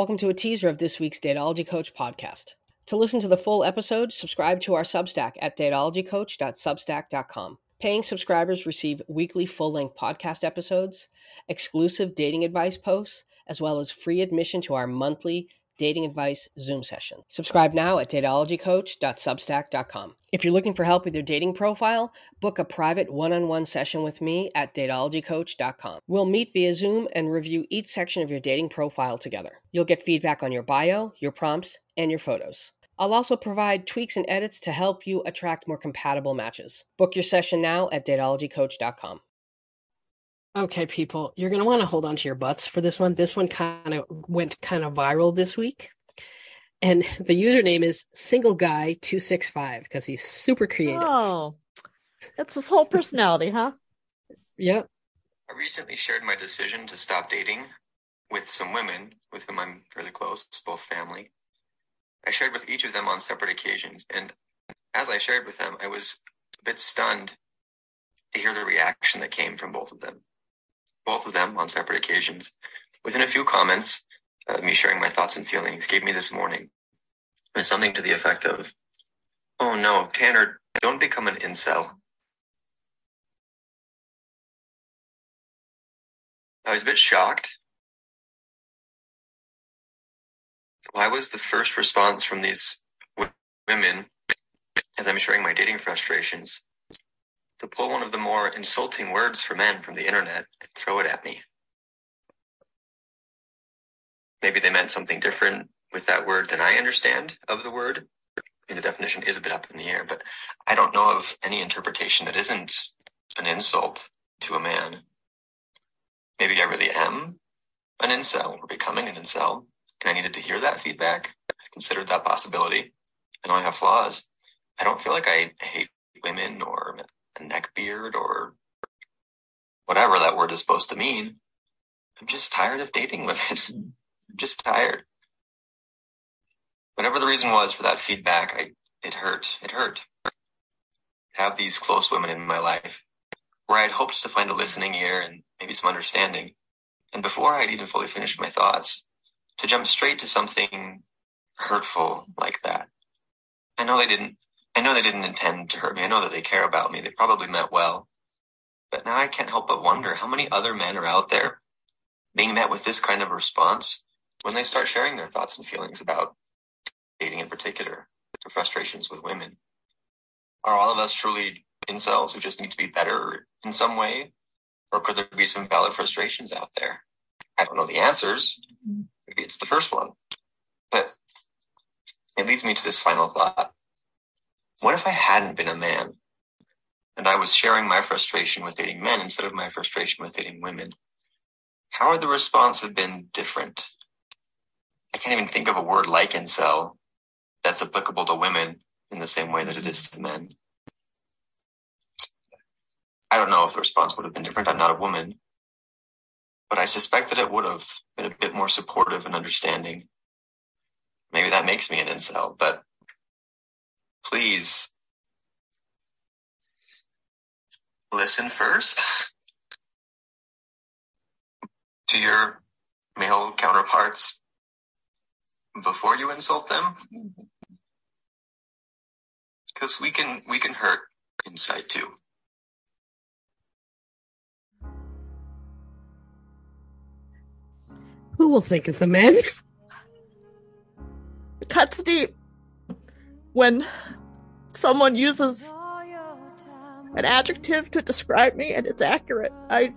Welcome to a teaser of this week's Datology Coach podcast. To listen to the full episode, subscribe to our Substack at datologycoach.substack.com. Paying subscribers receive weekly full length podcast episodes, exclusive dating advice posts, as well as free admission to our monthly dating advice Zoom session. Subscribe now at datologycoach.substack.com. If you're looking for help with your dating profile, book a private one on one session with me at datologycoach.com. We'll meet via Zoom and review each section of your dating profile together. You'll get feedback on your bio, your prompts, and your photos. I'll also provide tweaks and edits to help you attract more compatible matches. Book your session now at datologycoach.com. Okay, people, you're going to want to hold on to your butts for this one. This one kind of went kind of viral this week. And the username is single guy 265 because he's super creative. Oh, that's his whole personality, huh? Yep. I recently shared my decision to stop dating with some women with whom I'm fairly close, both family. I shared with each of them on separate occasions, and as I shared with them, I was a bit stunned to hear the reaction that came from both of them both of them on separate occasions. Within a few comments, uh, me sharing my thoughts and feelings gave me this morning and something to the effect of, "Oh no, Tanner, don't become an incel." I was a bit shocked. Why was the first response from these women as I'm sharing my dating frustrations to pull one of the more insulting words for men from the internet and throw it at me. Maybe they meant something different with that word than I understand of the word. I mean, the definition is a bit up in the air, but I don't know of any interpretation that isn't an insult to a man. Maybe I really am an incel or becoming an incel, and I needed to hear that feedback. I considered that possibility. I know I have flaws. I don't feel like I hate women or neck beard or whatever that word is supposed to mean. I'm just tired of dating women. I'm just tired. Whatever the reason was for that feedback, I, it hurt. It hurt. Have these close women in my life where I had hoped to find a listening ear and maybe some understanding. And before I'd even fully finished my thoughts, to jump straight to something hurtful like that. I know they didn't I know they didn't intend to hurt me. I know that they care about me. They probably meant well. But now I can't help but wonder how many other men are out there being met with this kind of response when they start sharing their thoughts and feelings about dating in particular, their frustrations with women. Are all of us truly incels who just need to be better in some way? Or could there be some valid frustrations out there? I don't know the answers. Mm-hmm. Maybe it's the first one. But it leads me to this final thought. What if I hadn't been a man and I was sharing my frustration with dating men instead of my frustration with dating women? How would the response have been different? I can't even think of a word like incel that's applicable to women in the same way that it is to men. I don't know if the response would have been different. I'm not a woman, but I suspect that it would have been a bit more supportive and understanding. Maybe that makes me an incel, but please listen first to your male counterparts before you insult them. Because we can we can hurt inside too. Who will think of the man? Cuts deep when someone uses an adjective to describe me and it's accurate. I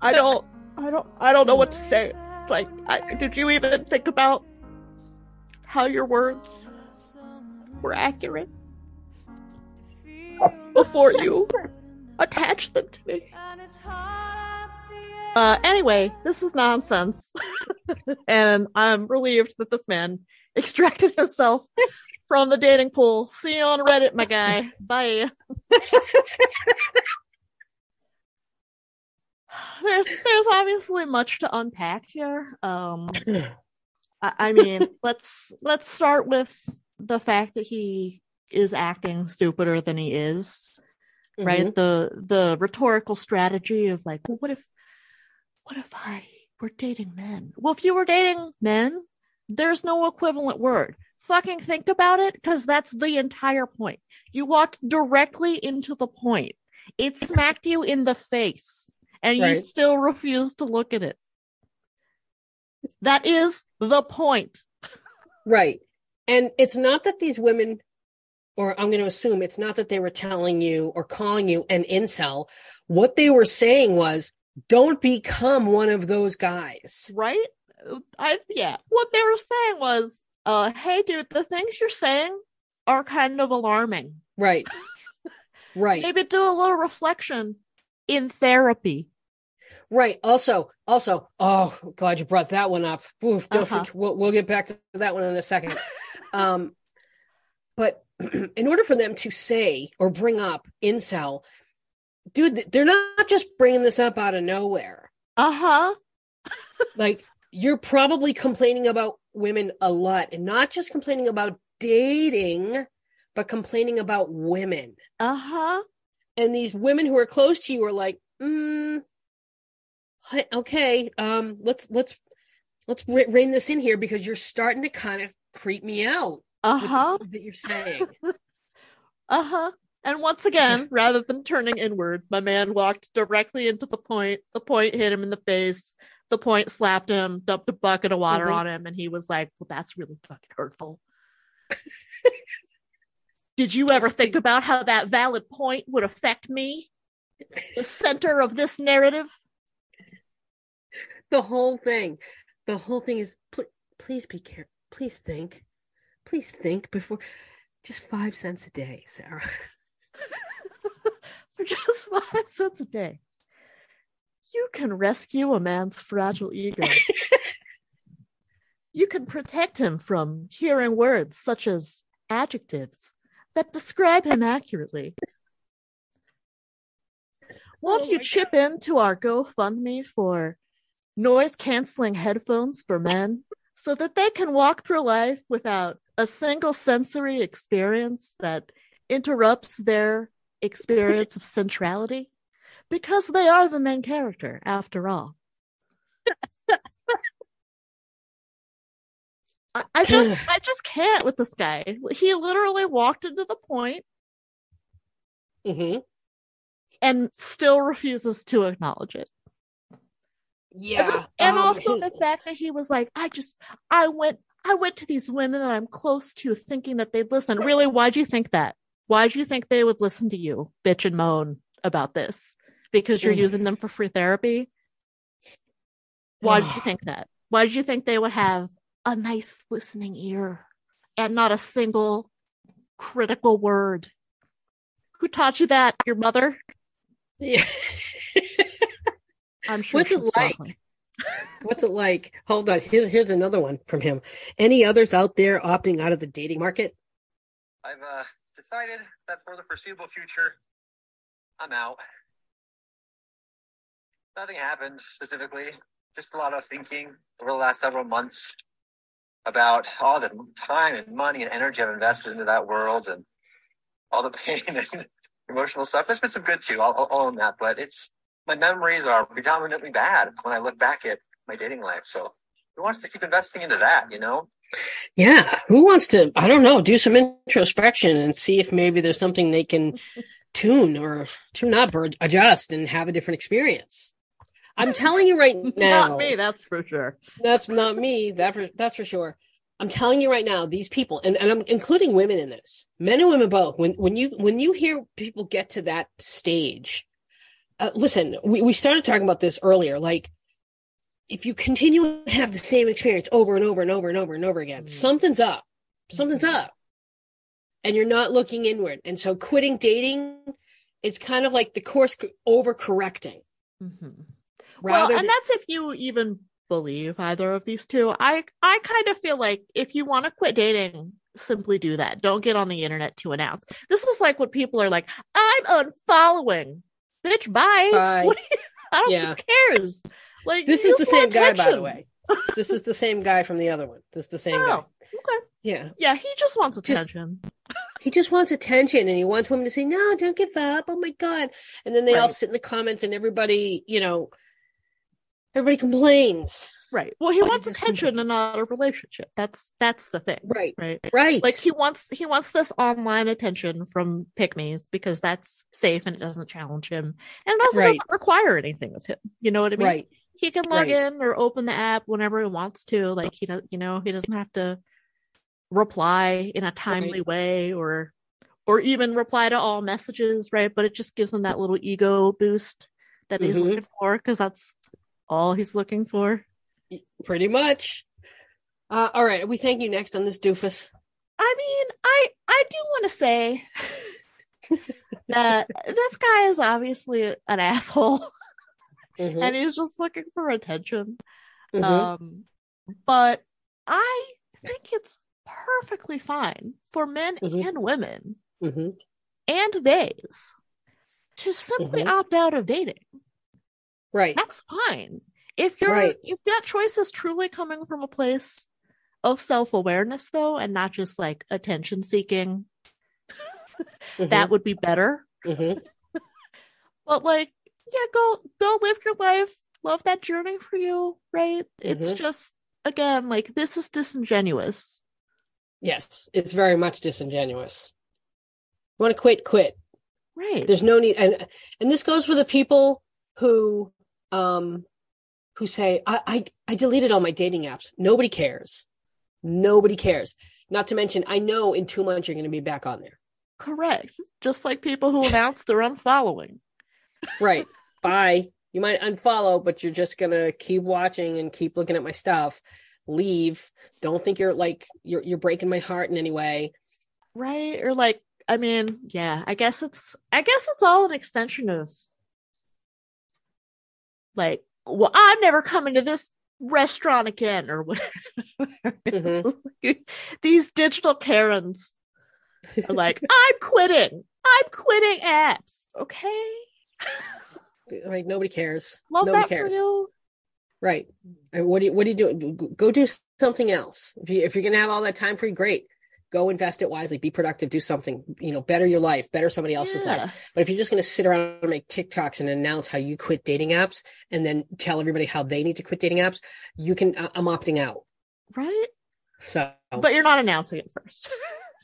I don't I don't I don't know what to say. It's like I, did you even think about how your words were accurate before you attached them to me? Uh, anyway, this is nonsense. and I'm relieved that this man extracted himself from the dating pool. See you on Reddit, my guy. Bye. there's there's obviously much to unpack here. Um, I, I mean, let's let's start with the fact that he is acting stupider than he is. Right? Mhm. The the rhetorical strategy of like, well, what if what if I we're dating men. Well, if you were dating men, there's no equivalent word. Fucking think about it because that's the entire point. You walked directly into the point. It smacked you in the face and Right. you still refuse to look at it. That is the point. Right. And it's not that these women, or I'm going to assume it's not that they were telling you or calling you an incel. What they were saying was, don't become one of those guys. right? I yeah. What they were saying was, uh, hey dude, the things you're saying are kind of alarming. Right. Right. Maybe do a little reflection in therapy. Right. Also, also, oh, glad you brought that one up. Oof, don't Uh-huh. forget, we'll, we'll get back to that one in a second. um, but in order for them to say or bring up incel, dude, they're not just bringing this up out of nowhere. Uh-huh. like you're probably complaining about women a lot and not just complaining about dating but complaining about women Uh-huh. and these women who are close to you are like mm, okay um let's let's let's re- rein this in here because you're starting to kind of creep me out Uh-huh. that you're saying Uh-huh. And once again, rather than turning inward, my man walked directly into the point. The point hit him in the face. The point slapped him, dumped a bucket of water Mhm. on him, and he was like, Well, that's really fucking hurtful. Did you ever think about how that valid point would affect me? The center of this narrative? the whole thing the whole thing is pl- please be careful please think please think before just five cents a day sarah For just five cents a day. You can rescue a man's fragile ego. you can protect him from hearing words such as adjectives that describe him accurately. Won't Oh you my in to our GoFundMe for noise canceling headphones for men so that they can walk through life without a single sensory experience that interrupts their experience of centrality? Because they are the main character, after all. I, I just I just can't with this guy. He literally walked into the point hmm and still refuses to acknowledge it. yeah and um, also the fact that he was like, I just, I went, I went to these women that I'm close to, thinking that they'd listen. Really, why'd you think that? Why'd you think they would listen to you, bitch and moan about this? Because you're Mm. using them for free therapy. Why did you think that? Why did you think they would have a nice listening ear and not a single critical word? Who taught you that? Your mother? yeah I'm sure. What's it like? lovely. What's it like? Hold on. Here's here's another one from him. Any others out there opting out of the dating market? I've uh, decided that for the foreseeable future, I'm out. Nothing happened specifically. Just a lot of thinking over the last several months about all the time and money and energy I've invested into that world and all the pain and emotional stuff. There's been some good too. I'll, I'll own that, but it's my memories are predominantly bad when I look back at my dating life. So who wants to keep investing into that? You know? Yeah. Who wants to, I don't know, do some introspection and see if maybe there's something they can tune or tune up or adjust and have a different experience. I'm telling you right now. Not me, that's for sure. That's not me. That for, that's for sure. I'm telling you right now, these people, and, and I'm including women in this, men and women both. When when you when you hear people get to that stage, uh, listen, we, we started talking about this earlier. Like, if you continue to have the same experience over and over and over and over and over again, Mm. something's up. Something's Mhm. up, and you're not looking inward. And so, quitting dating, it's kind of like the course over correcting. Rather, well, and that's if you even believe either of these two. I I kind of feel like if you want to quit dating, simply do that. Don't get on the internet to announce. This is like what people are like, I'm unfollowing. Bitch, bye. Bye. You- I don't Yeah. who cares. Like this is the same want guy, by the way. This is the same guy from the other one. This is the same oh, guy. Oh, okay. Yeah. Yeah, he just wants Just- attention. He just wants attention and he wants women to say, no, don't give up. Oh my God. And then they all sit in the comments and everybody, you know, Everybody complains. Right. Well, he wants attention and not a relationship. That's that's the thing. Right. Right. Right. Like he wants he wants this online attention from Pygmies because that's safe and it doesn't challenge him and it also Right. doesn't require anything of him. You know what I mean? right. He can log Right. in or open the app whenever he wants to. Like he does, you know, he doesn't have to reply in a timely way or or even reply to all messages, right? But it just gives him that little ego boost that he's Mhm. looking for because that's all he's looking for. Pretty much. Uh, all right. We thank you next on this doofus? I mean, I I do want to say that this guy is obviously an asshole Mhm, and he's just looking for attention. mhm. Um, but I think it's perfectly fine for men Mhm. and women Mhm. and theys to simply Mhm. opt out of dating. Right. That's fine. If you're Right. if that choice is truly coming from a place of self-awareness though and not just like attention seeking, that would be better. Mhm. But like, yeah, go go live your life. Love that journey for you, right? It's Mhm. just again, like this is disingenuous. Yes, it's very much disingenuous. You want to quit? Quit. Right. There's no need, and and this goes for the people who, um, who say, I, I I deleted all my dating apps. Nobody cares. Nobody cares. Not to mention, I know in two months you're going to be back on there. Correct. Just like people who announce they're unfollowing. Right. Bye. You might unfollow, but you're just gonna keep watching and keep looking at my stuff. Leave. Don't think you're like you're you're breaking my heart in any way. Right? Or like, I mean, yeah, I guess it's I guess it's all an extension of like, well, I'm never coming to this restaurant again or whatever. Mhm. These digital Karens are like, I'm quitting. I'm quitting apps. Okay. Like nobody cares. Love nobody that cares. for you. Right. And what do you what do you do? Go- Go do something else. If you if you're gonna have all that time free, great. Go invest it wisely. Be productive. Do something. You know, better your life. Better somebody else's Yeah. life. But if you're just gonna sit around and make TikToks and announce how you quit dating apps and then tell everybody how they need to quit dating apps, you can. I'm opting out. Right? So But you're not announcing it first.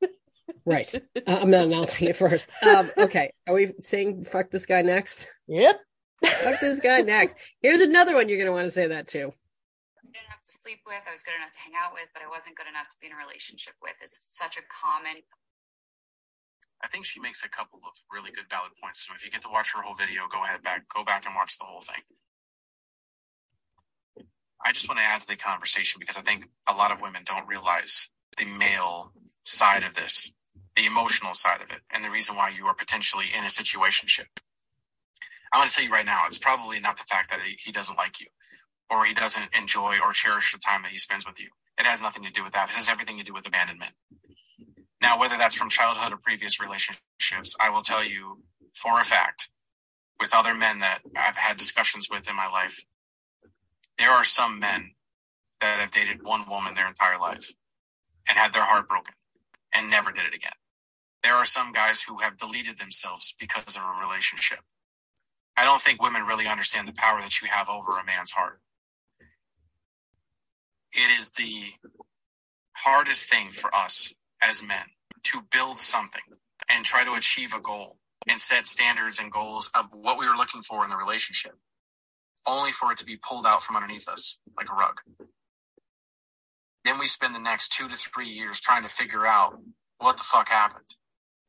right. Uh, I'm not announcing it first. Um, okay. Are we saying fuck this guy next? Yep. Fuck this guy next. Here's another one you're gonna want to say that too. to sleep with, I was good enough to hang out with, but I wasn't good enough to be in a relationship with. Is such a common. I think she makes a couple of really good valid points. So if you get to watch her whole video, go ahead back, go back and watch the whole thing. I just want to add to the conversation because I think a lot of women don't realize the male side of this, the emotional side of it, and the reason why you are potentially in a situationship. I'm going to tell you right now, it's probably not the fact that he doesn't like you or he doesn't enjoy or cherish the time that he spends with you. It has nothing to do with that. It has everything to do with abandonment. Now, whether that's from childhood or previous relationships, I will tell you for a fact, with other men that I've had discussions with in my life, there are some men that have dated one woman their entire life and had their heart broken and never did it again. There are some guys who have deleted themselves because of a relationship. I don't think women really understand the power that you have over a man's heart. It is the hardest thing for us as men to build something and try to achieve a goal and set standards and goals of what we were looking for in the relationship, only for it to be pulled out from underneath us like a rug. Then we spend the next two to three years trying to figure out what the fuck happened.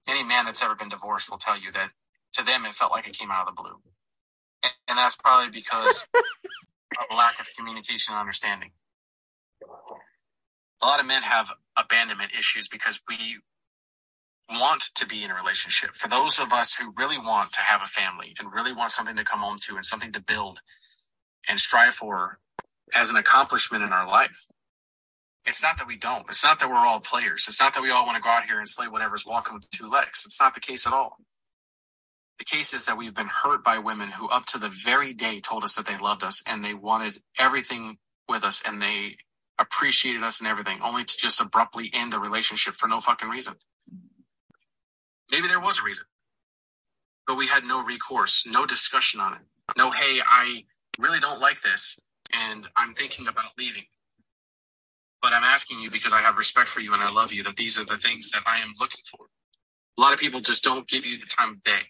Any man that's ever been divorced will tell you that to them it felt like it came out of the blue. And, and that's probably because of lack of communication and understanding. A lot of men have abandonment issues because we want to be in a relationship. For those of us who really want to have a family and really want something to come home to and something to build and strive for as an accomplishment in our life, it's not that we don't. It's not that we're all players. It's not that we all want to go out here and slay whatever's walking with two legs. It's not the case at all. The case is that we've been hurt by women who, up to the very day, told us that they loved us and they wanted everything with us and they appreciated us and everything, only to just abruptly end a relationship for no fucking reason. Maybe there was a reason, but we had no recourse, no discussion on it. No, hey, I really don't like this. and I'm thinking about leaving. But I'm asking you because I have respect for you and I love you that these are the things that I am looking for. A lot of people just don't give you the time of day.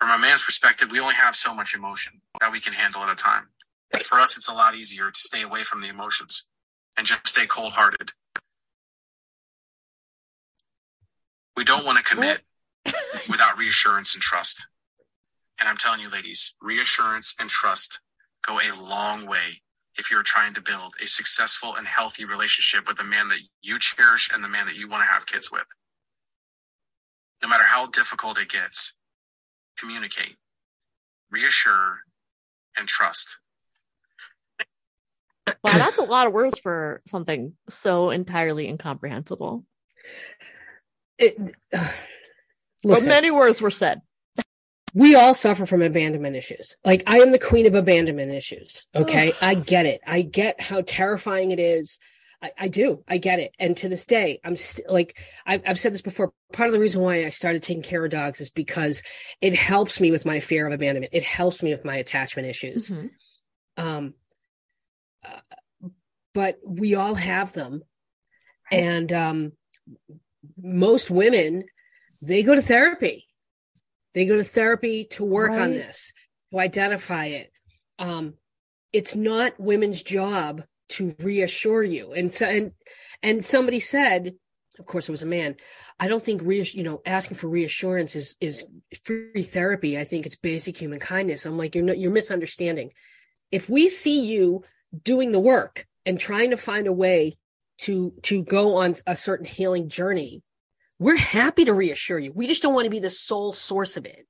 From a man's perspective, we only have so much emotion that we can handle at a time. But for us, it's a lot easier to stay away from the emotions and just stay cold hearted. We don't want to commit without reassurance and trust. And I'm telling you, ladies, reassurance and trust go a long way if you're trying to build a successful and healthy relationship with the man that you cherish and the man that you want to have kids with. No matter how difficult it gets, communicate, reassure, and trust. Wow, that's a lot of words for something so entirely incomprehensible. It, but many words were said. We all suffer from abandonment issues. Like I am the queen of abandonment issues. Okay. I get it. I get how terrifying it is. I, I do. I get it. And to this day, I'm still like, I've, I've said this before. Part of the reason why I started taking care of dogs is because it helps me with my fear of abandonment. It helps me with my attachment issues. Mhm. Um, uh, but we all have them. And, um, most women, they go to therapy. They go to therapy to work on this, to identify it. Um, it's not women's job to reassure you. And so, and, and somebody said, of course it was a man, I don't think reass- you know, asking for reassurance is, is free therapy. I think it's basic human kindness. I'm like, you're not, you're misunderstanding. If we see you doing the work and trying to find a way to, to go on a certain healing journey, we're happy to reassure you. We just don't want to be the sole source of it.